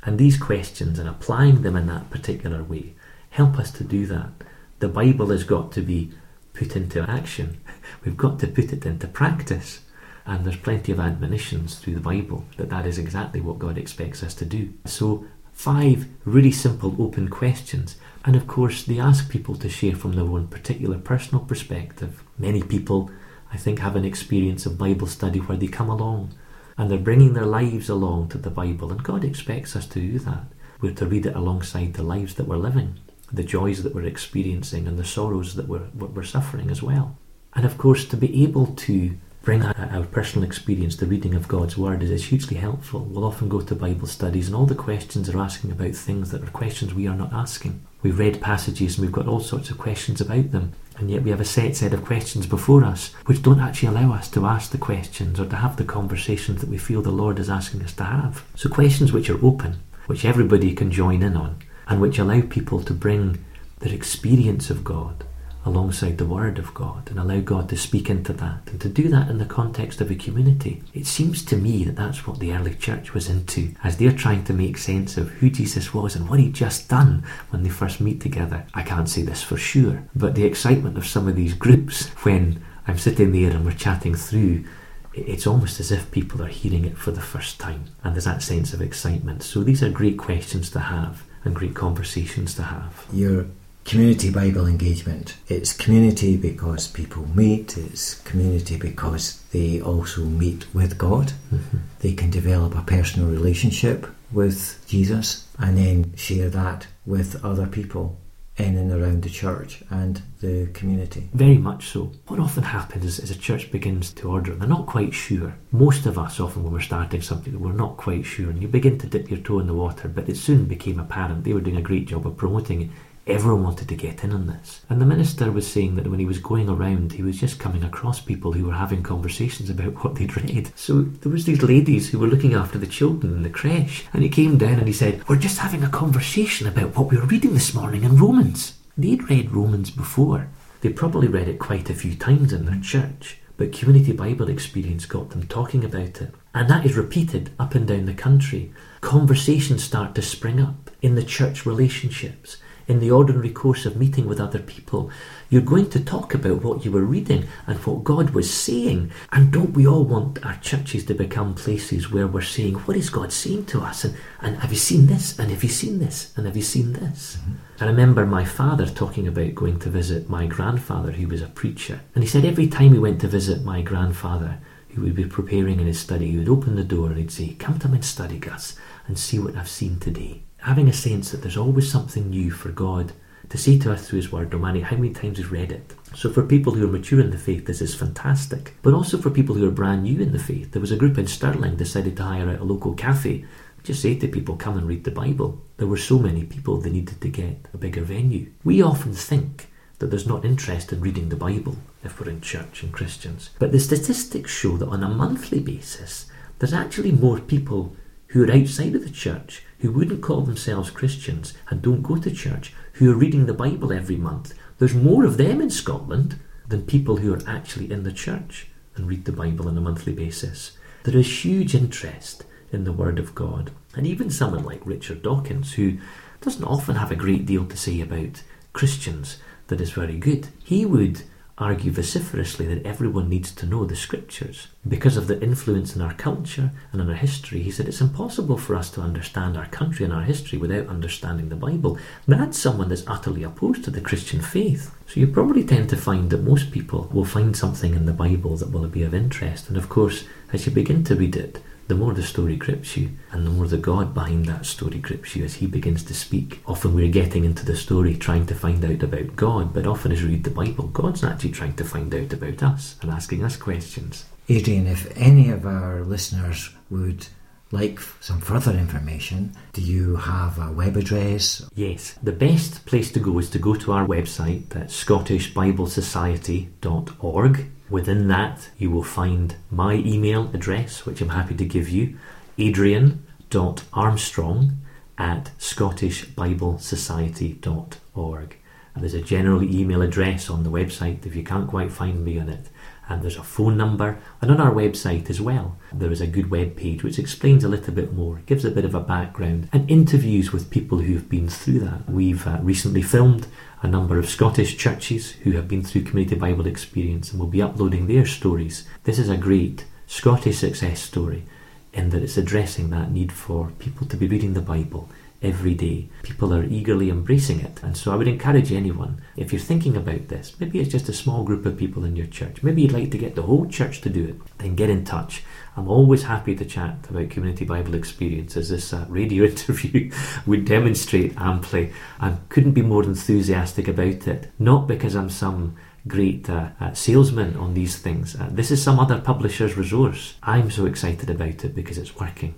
And these questions and applying them in that particular way help us to do that. The Bible has got to be put into action. We've got to put it into practice. And there's plenty of admonitions through the Bible that that is exactly what God expects us to do. So, five really simple open questions. And of course, they ask people to share from their own particular personal perspective. Many people, I think, have an experience of Bible study where they come along and they're bringing their lives along to the Bible. And God expects us to do that. We're to read it alongside the lives that we're living the joys that we're experiencing and the sorrows that we're, we're suffering as well. And of course, to be able to bring our personal experience, the reading of God's Word, is, hugely helpful. We'll often go to Bible studies, and all the questions are asking about things that are questions we are not asking. We've read passages and we've got all sorts of questions about them, and yet we have a set set of questions before us which don't actually allow us to ask the questions or to have the conversations that we feel the Lord is asking us to have. So, questions which are open, which everybody can join in on, and which allow people to bring their experience of God alongside the Word of God and allow God to speak into that and to do that in the context of a community. It seems to me that that's what the early church was into as they're trying to make sense of who Jesus was and what he'd just done when they first meet together. I can't say this for sure, but the excitement of some of these groups when I'm sitting there and we're chatting through it's almost as if people are hearing it for the first time, and there's that sense of excitement. So, these are great questions to have and great conversations to have. Your community Bible engagement. It's community because people meet, it's community because they also meet with God. Mm-hmm. They can develop a personal relationship with Jesus and then share that with other people in and around the church and the community. Very much so. What often happens is a church begins to order, they're not quite sure. Most of us, often when we're starting something, we're not quite sure, and you begin to dip your toe in the water, but it soon became apparent they were doing a great job of promoting it Everyone wanted to get in on this. And the minister was saying that when he was going around, he was just coming across people who were having conversations about what they'd read. So there was these ladies who were looking after the children in the creche, and he came down and he said, We're just having a conversation about what we were reading this morning in Romans. They'd read Romans before. They probably read it quite a few times in their church, but Community Bible Experience got them talking about it. And that is repeated up and down the country. Conversations start to spring up in the church relationships in the ordinary course of meeting with other people. You're going to talk about what you were reading and what God was saying. And don't we all want our churches to become places where we're saying, What is God saying to us? And, and have you seen this? And have you seen this? And have you seen this? Mm-hmm. I remember my father talking about going to visit my grandfather, who was a preacher. And he said every time he went to visit my grandfather, he would be preparing in his study. He would open the door and he'd say, Come to my study, Gus, and see what I've seen today having a sense that there's always something new for God to say to us through His Word, no matter how many times we've read it. So, for people who are mature in the faith, this is fantastic. But also for people who are brand new in the faith, there was a group in Stirling decided to hire out a local cafe. Just say to people, come and read the Bible. There were so many people they needed to get a bigger venue. We often think that there's not interest in reading the Bible if we're in church and Christians. But the statistics show that on a monthly basis, there's actually more people who are outside of the church who wouldn't call themselves Christians and don't go to church, who are reading the Bible every month. There's more of them in Scotland than people who are actually in the church and read the Bible on a monthly basis. There is huge interest in the Word of God. And even someone like Richard Dawkins, who doesn't often have a great deal to say about Christians that is very good, he would argue vociferously that everyone needs to know the scriptures. Because of the influence in our culture and in our history, he said it's impossible for us to understand our country and our history without understanding the Bible. That's someone that's utterly opposed to the Christian faith. So you probably tend to find that most people will find something in the Bible that will be of interest. And of course, as you begin to read it, the more the story grips you, and the more the God behind that story grips you as He begins to speak. Often we're getting into the story trying to find out about God, but often as we read the Bible, God's actually trying to find out about us and asking us questions. Adrian, if any of our listeners would like some further information, do you have a web address? Yes, the best place to go is to go to our website at scottishbiblesociety.org Within that, you will find my email address, which I'm happy to give you adrian.armstrong at scottishbiblesociety.org. And there's a general email address on the website if you can't quite find me on it. And there's a phone number, and on our website as well, there is a good web page which explains a little bit more, gives a bit of a background, and interviews with people who have been through that. We've uh, recently filmed a number of Scottish churches who have been through Community Bible Experience and will be uploading their stories. This is a great Scottish success story in that it's addressing that need for people to be reading the Bible every day. People are eagerly embracing it. And so I would encourage anyone, if you're thinking about this, maybe it's just a small group of people in your church, maybe you'd like to get the whole church to do it, then get in touch I'm always happy to chat about community Bible experience, as this uh, radio interview would demonstrate amply. I couldn't be more enthusiastic about it, not because I'm some great uh, uh, salesman on these things. Uh, this is some other publisher's resource. I'm so excited about it because it's working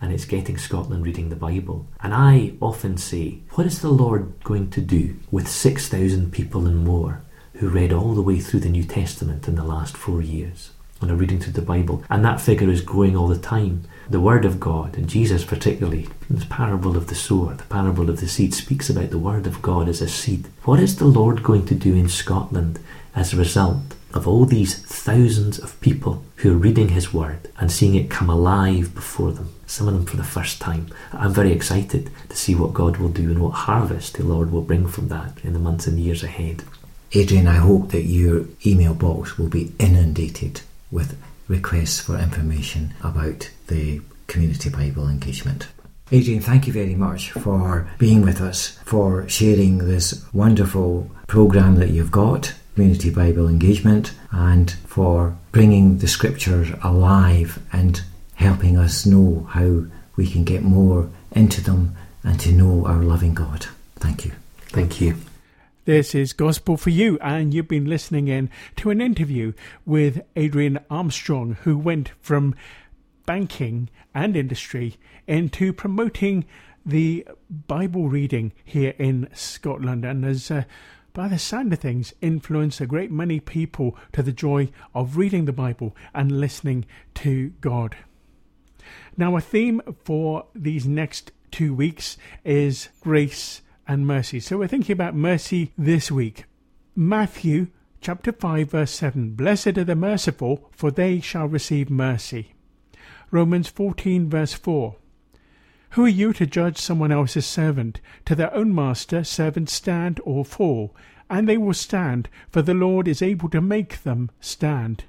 and it's getting Scotland reading the Bible. And I often say, what is the Lord going to do with 6,000 people and more who read all the way through the New Testament in the last four years? When they're reading through the Bible. And that figure is growing all the time. The Word of God, and Jesus particularly, the parable of the sower, the parable of the seed, speaks about the Word of God as a seed. What is the Lord going to do in Scotland as a result of all these thousands of people who are reading His Word and seeing it come alive before them, some of them for the first time. I'm very excited to see what God will do and what harvest the Lord will bring from that in the months and years ahead. Adrian, I hope that your email box will be inundated with requests for information about the Community Bible engagement. Adrian, thank you very much for being with us, for sharing this wonderful program that you've got Community Bible Engagement and for bringing the scriptures alive and helping us know how we can get more into them and to know our loving God. Thank you. Thank you. This is Gospel for You, and you've been listening in to an interview with Adrian Armstrong, who went from banking and industry into promoting the Bible reading here in Scotland and has uh, by the sound of things, influence a great many people to the joy of reading the Bible and listening to God. Now, a theme for these next two weeks is grace and mercy. So, we're thinking about mercy this week. Matthew chapter 5, verse 7 Blessed are the merciful, for they shall receive mercy. Romans 14, verse 4 who are you to judge someone else's servant? To their own master servants stand or fall, and they will stand, for the Lord is able to make them stand.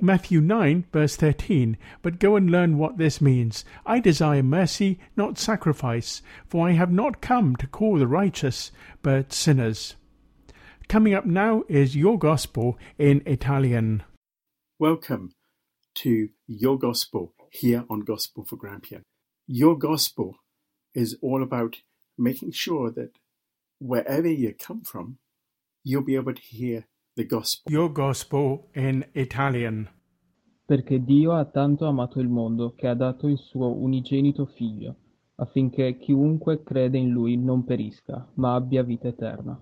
Matthew 9, verse 13. But go and learn what this means. I desire mercy, not sacrifice, for I have not come to call the righteous, but sinners. Coming up now is Your Gospel in Italian. Welcome to Your Gospel here on Gospel for Grampian. Your gospel is all about making sure that wherever you come from, you'll be able to hear the gospel. Your gospel in Italian. Perché Dio ha tanto amato il mondo che ha dato il suo unigenito figlio, affinché chiunque crede in lui non perisca, ma abbia vita eterna.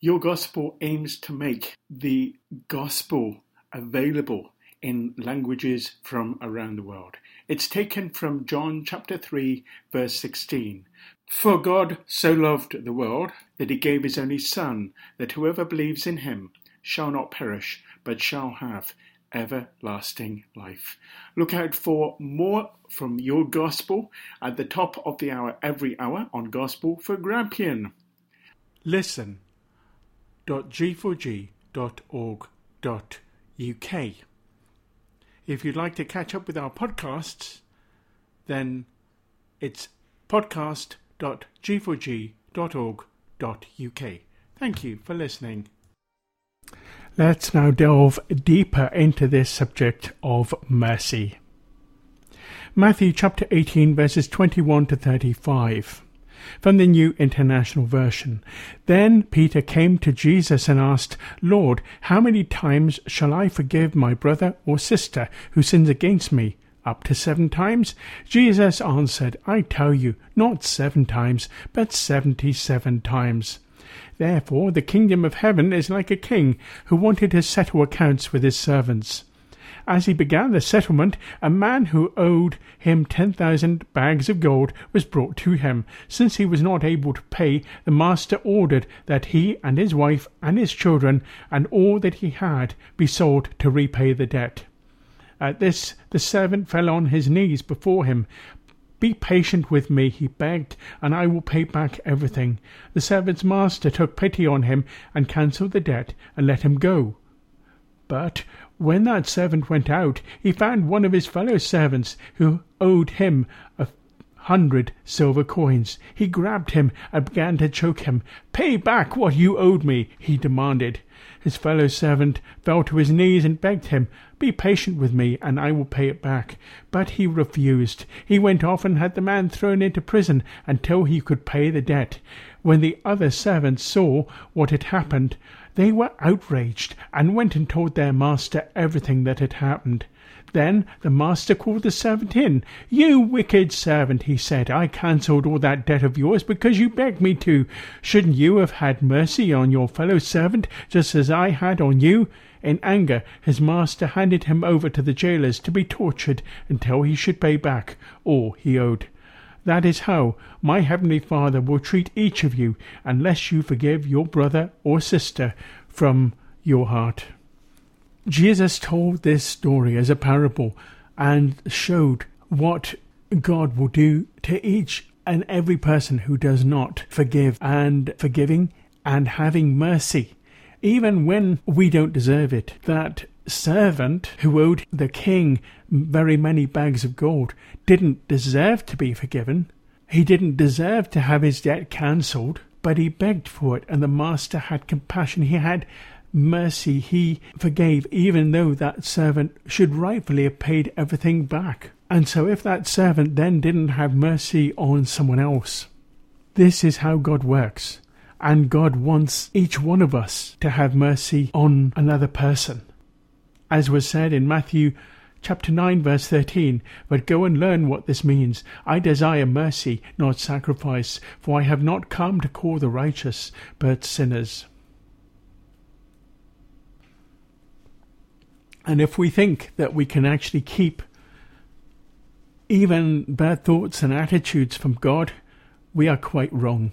Your gospel aims to make the gospel available in languages from around the world. It's taken from John chapter 3, verse 16. For God so loved the world that he gave his only Son, that whoever believes in him shall not perish, but shall have everlasting life. Look out for more from your gospel at the top of the hour every hour on Gospel for Grampian. Listen.g4g.org.uk if you'd like to catch up with our podcasts, then it's podcast.g4g.org.uk. Thank you for listening. Let's now delve deeper into this subject of mercy. Matthew chapter 18, verses 21 to 35 from the New International Version. Then Peter came to Jesus and asked, Lord, how many times shall I forgive my brother or sister who sins against me? Up to seven times? Jesus answered, I tell you, not seven times, but seventy seven times. Therefore the kingdom of heaven is like a king who wanted to settle accounts with his servants. As he began the settlement, a man who owed him ten thousand bags of gold was brought to him. Since he was not able to pay, the master ordered that he and his wife and his children and all that he had be sold to repay the debt. At this the servant fell on his knees before him. Be patient with me, he begged, and I will pay back everything. The servant's master took pity on him and cancelled the debt and let him go. But when that servant went out, he found one of his fellow servants who owed him a hundred silver coins. He grabbed him and began to choke him. Pay back what you owed me, he demanded. His fellow servant fell to his knees and begged him, Be patient with me, and I will pay it back. But he refused. He went off and had the man thrown into prison until he could pay the debt. When the other servants saw what had happened, they were outraged and went and told their master everything that had happened. Then the master called the servant in. You wicked servant, he said, I cancelled all that debt of yours because you begged me to. Shouldn't you have had mercy on your fellow servant just as I had on you? In anger, his master handed him over to the jailers to be tortured until he should pay back all he owed. That is how my heavenly Father will treat each of you unless you forgive your brother or sister from your heart. Jesus told this story as a parable and showed what God will do to each and every person who does not forgive and forgiving and having mercy, even when we don't deserve it. That servant who owed the king very many bags of gold didn't deserve to be forgiven. He didn't deserve to have his debt cancelled, but he begged for it, and the master had compassion. He had mercy. He forgave, even though that servant should rightfully have paid everything back. And so, if that servant then didn't have mercy on someone else, this is how God works. And God wants each one of us to have mercy on another person. As was said in Matthew chapter 9, verse 13, But go and learn what this means. I desire mercy, not sacrifice, for I have not come to call the righteous, but sinners. And if we think that we can actually keep even bad thoughts and attitudes from God, we are quite wrong.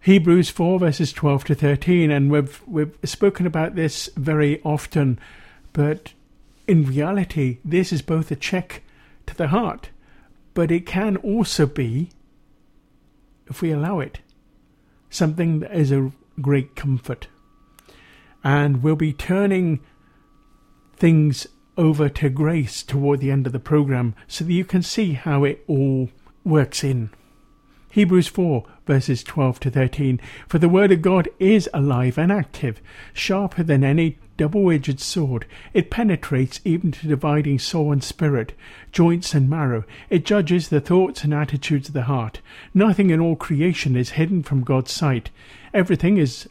Hebrews 4 verses 12 to 13, and we've, we've spoken about this very often, but in reality, this is both a check to the heart, but it can also be, if we allow it, something that is a great comfort. And we'll be turning things over to Grace toward the end of the program so that you can see how it all works in. Hebrews 4 verses 12 to 13 For the word of God is alive and active, sharper than any double-edged sword. It penetrates even to dividing soul and spirit, joints and marrow. It judges the thoughts and attitudes of the heart. Nothing in all creation is hidden from God's sight. Everything is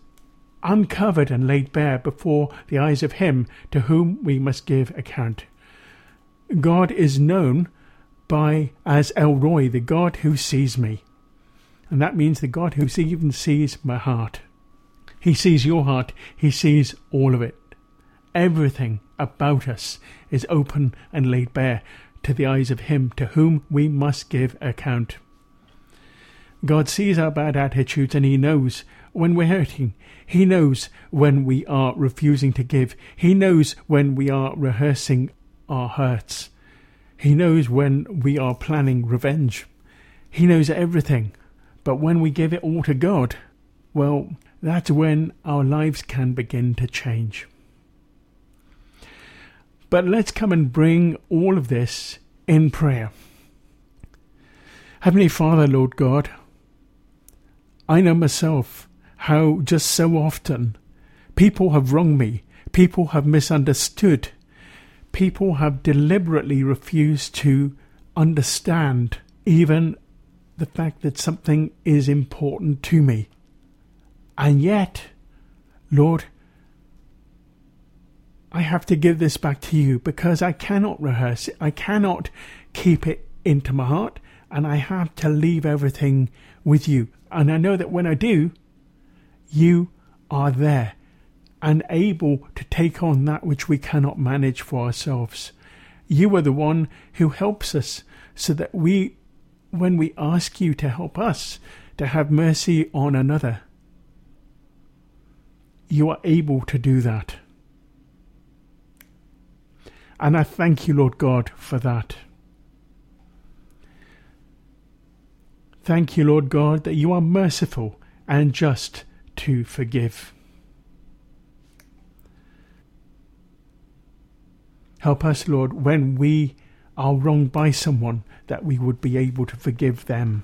uncovered and laid bare before the eyes of him to whom we must give account. God is known by as El Roi, the God who sees me. And that means the God who even sees my heart. He sees your heart, he sees all of it. Everything about us is open and laid bare to the eyes of him to whom we must give account. God sees our bad attitudes and he knows when we're hurting. He knows when we are refusing to give. He knows when we are rehearsing our hurts. He knows when we are planning revenge. He knows everything. But when we give it all to God, well, that's when our lives can begin to change. But let's come and bring all of this in prayer. Heavenly Father, Lord God, I know myself how just so often people have wronged me, people have misunderstood, people have deliberately refused to understand even the fact that something is important to me. And yet, Lord, I have to give this back to you because I cannot rehearse it. I cannot keep it into my heart, and I have to leave everything with you. And I know that when I do, you are there and able to take on that which we cannot manage for ourselves. You are the one who helps us so that we, when we ask you to help us to have mercy on another, you are able to do that. And I thank you, Lord God, for that. Thank you, Lord God, that you are merciful and just to forgive. Help us, Lord, when we are wronged by someone, that we would be able to forgive them.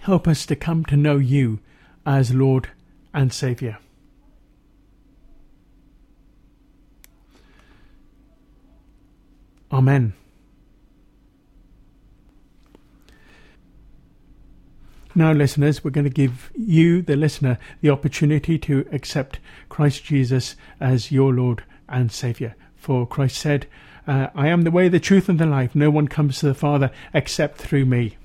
Help us to come to know you as Lord and Saviour. Amen. Now, listeners, we're going to give you, the listener, the opportunity to accept Christ Jesus as your Lord and Saviour. For Christ said, uh, I am the way, the truth, and the life. No one comes to the Father except through me.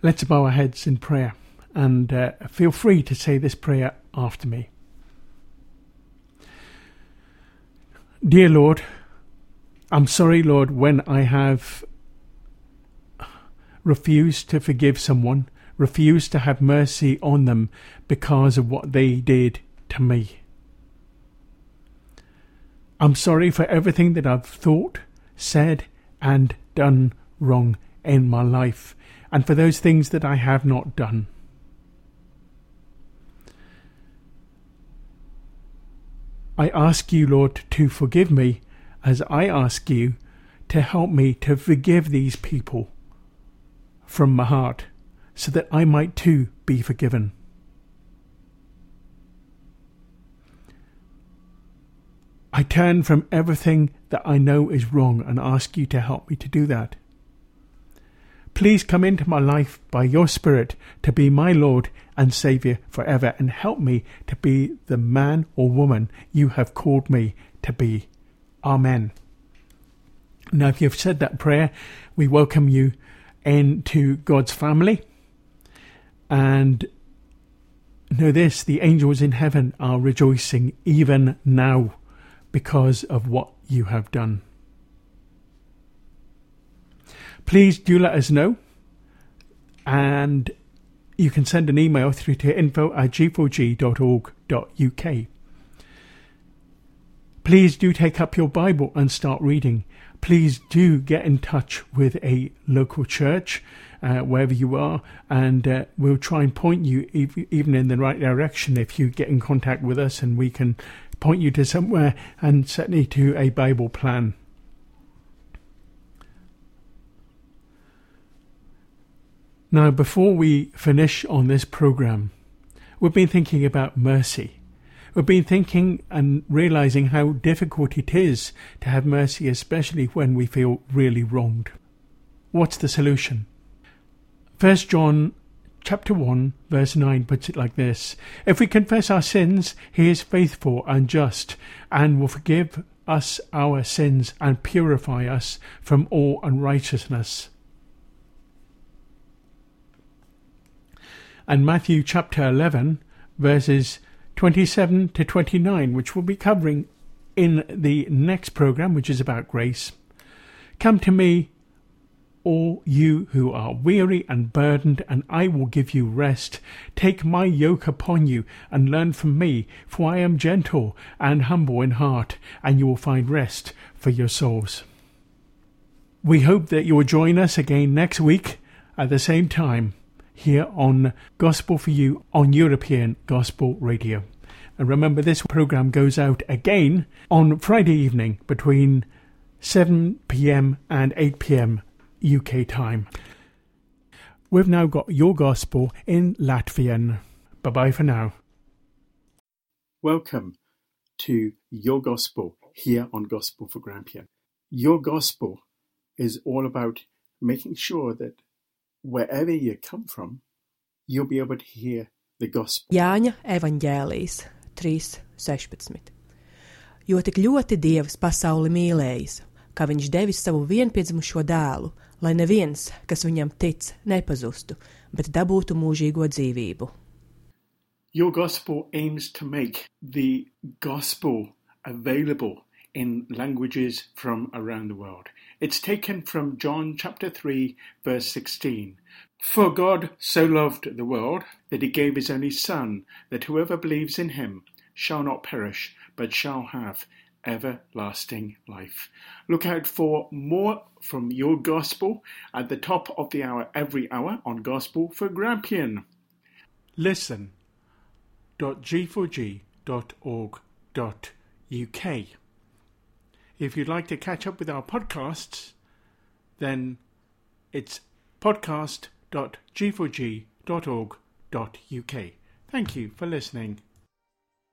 Let's bow our heads in prayer and uh, feel free to say this prayer after me. Dear Lord, I'm sorry, Lord, when I have refused to forgive someone, refused to have mercy on them because of what they did to me. I'm sorry for everything that I've thought, said, and done wrong in my life, and for those things that I have not done. I ask you, Lord, to forgive me as I ask you to help me to forgive these people from my heart so that I might too be forgiven. I turn from everything that I know is wrong and ask you to help me to do that. Please come into my life by your Spirit to be my Lord and Saviour forever and help me to be the man or woman you have called me to be. Amen. Now, if you've said that prayer, we welcome you into God's family. And know this the angels in heaven are rejoicing even now because of what you have done. Please do let us know. And you can send an email through to info at g4g.org.uk. Please do take up your Bible and start reading. Please do get in touch with a local church, uh, wherever you are, and uh, we'll try and point you even in the right direction if you get in contact with us and we can point you to somewhere and certainly to a Bible plan. Now, before we finish on this program, we've been thinking about mercy. We've been thinking and realizing how difficult it is to have mercy, especially when we feel really wronged. What's the solution? First John chapter 1, verse 9 puts it like this If we confess our sins, he is faithful and just, and will forgive us our sins and purify us from all unrighteousness. And Matthew chapter 11, verses 27 to 29, which we'll be covering in the next program, which is about grace. Come to me, all you who are weary and burdened, and I will give you rest. Take my yoke upon you and learn from me, for I am gentle and humble in heart, and you will find rest for your souls. We hope that you will join us again next week at the same time here on Gospel for You on European Gospel Radio. And remember, this program goes out again on Friday evening between 7 pm and 8 pm UK time. We've now got your gospel in Latvian. Bye bye for now. Welcome to Your Gospel here on Gospel for Grampian. Your Gospel is all about making sure that wherever you come from, you'll be able to hear the gospel. Jāņa evaņģēlijas 3.16. Jo tik ļoti Dievs pasauli mīlējis, ka viņš devis savu vienpiedzimušo dēlu, lai neviens, kas viņam tic, nepazustu, bet dabūtu mūžīgo dzīvību. Your gospel aims to make the gospel available in languages from around the world. It's taken from John chapter 3 verse 16. For God so loved the world that he gave his only son that whoever believes in him shall not perish but shall have everlasting life. Look out for more from your gospel at the top of the hour every hour on Gospel for Grampian. Listen.g4g.org.uk. If you'd like to catch up with our podcasts, then it's podcast.g4g.org.uk. Thank you for listening.